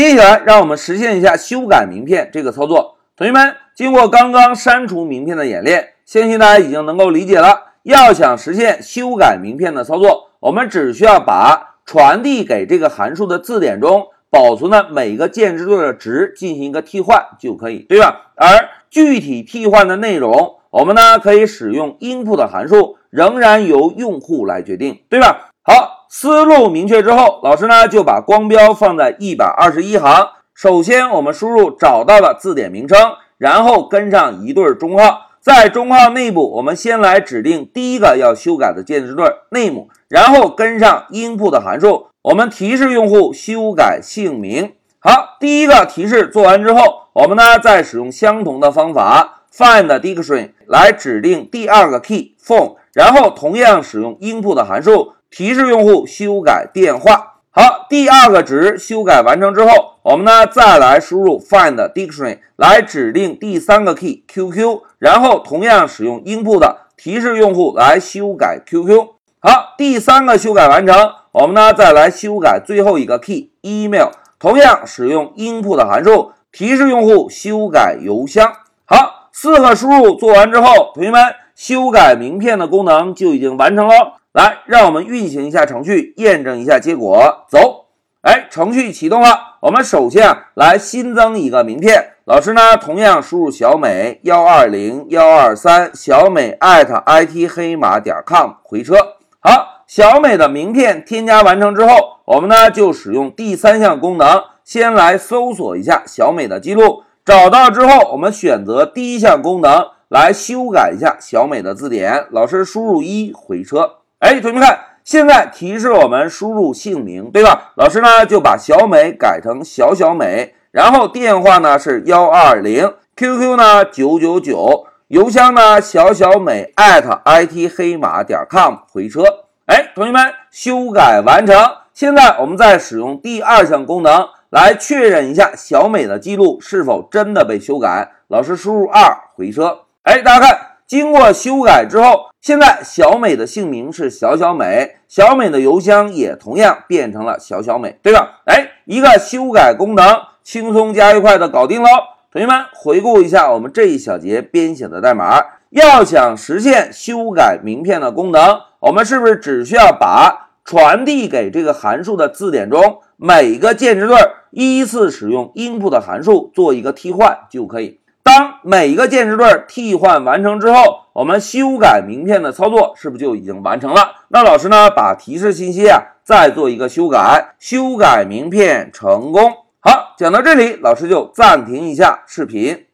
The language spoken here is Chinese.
接下来，让我们实现一下修改名片这个操作。同学们，经过刚刚删除名片的演练，相信大家已经能够理解了。要想实现修改名片的操作，我们只需要把传递给这个函数的字典中保存的每个键值对的值进行一个替换就可以，对吧？而具体替换的内容，我们呢可以使用 input 函数，仍然由用户来决定，对吧？好，思路明确之后，老师呢就把光标放在一百二十一行。首先，我们输入找到了字典名称，然后跟上一对中号。在中号内部，我们先来指定第一个要修改的键值对 name，然后跟上 input 的函数，我们提示用户修改姓名。好，第一个提示做完之后，我们呢再使用相同的方法 find dictionary 来指定第二个 key phone，然后同样使用 input 的函数。提示用户修改电话。好，第二个值修改完成之后，我们呢再来输入 find dictionary 来指定第三个 key QQ，然后同样使用 input 提示用户来修改 QQ。好，第三个修改完成，我们呢再来修改最后一个 key email，同样使用 input 函数提示用户修改邮箱。好，四个输入做完之后，同学们修改名片的功能就已经完成了。来，让我们运行一下程序，验证一下结果。走，哎，程序启动了。我们首先啊，来新增一个名片。老师呢，同样输入小美幺二零幺二三小美艾特 it 黑马点 com 回车。好，小美的名片添加完成之后，我们呢就使用第三项功能，先来搜索一下小美的记录。找到之后，我们选择第一项功能来修改一下小美的字典。老师输入一回车。哎，同学们看，现在提示我们输入姓名，对吧？老师呢就把小美改成小小美，然后电话呢是幺二零，QQ 呢九九九，邮箱呢小小美艾特 it 黑马点 com 回车。哎，同学们，修改完成。现在我们再使用第二项功能来确认一下小美的记录是否真的被修改。老师输入二回车。哎，大家看。经过修改之后，现在小美的姓名是小小美，小美的邮箱也同样变成了小小美，对吧？哎，一个修改功能轻松加愉快的搞定喽。同学们回顾一下我们这一小节编写的代码，要想实现修改名片的功能，我们是不是只需要把传递给这个函数的字典中每个键值对依次使用 input 的函数做一个替换就可以？当每一个键值对替换完成之后，我们修改名片的操作是不是就已经完成了？那老师呢，把提示信息啊再做一个修改，修改名片成功。好，讲到这里，老师就暂停一下视频。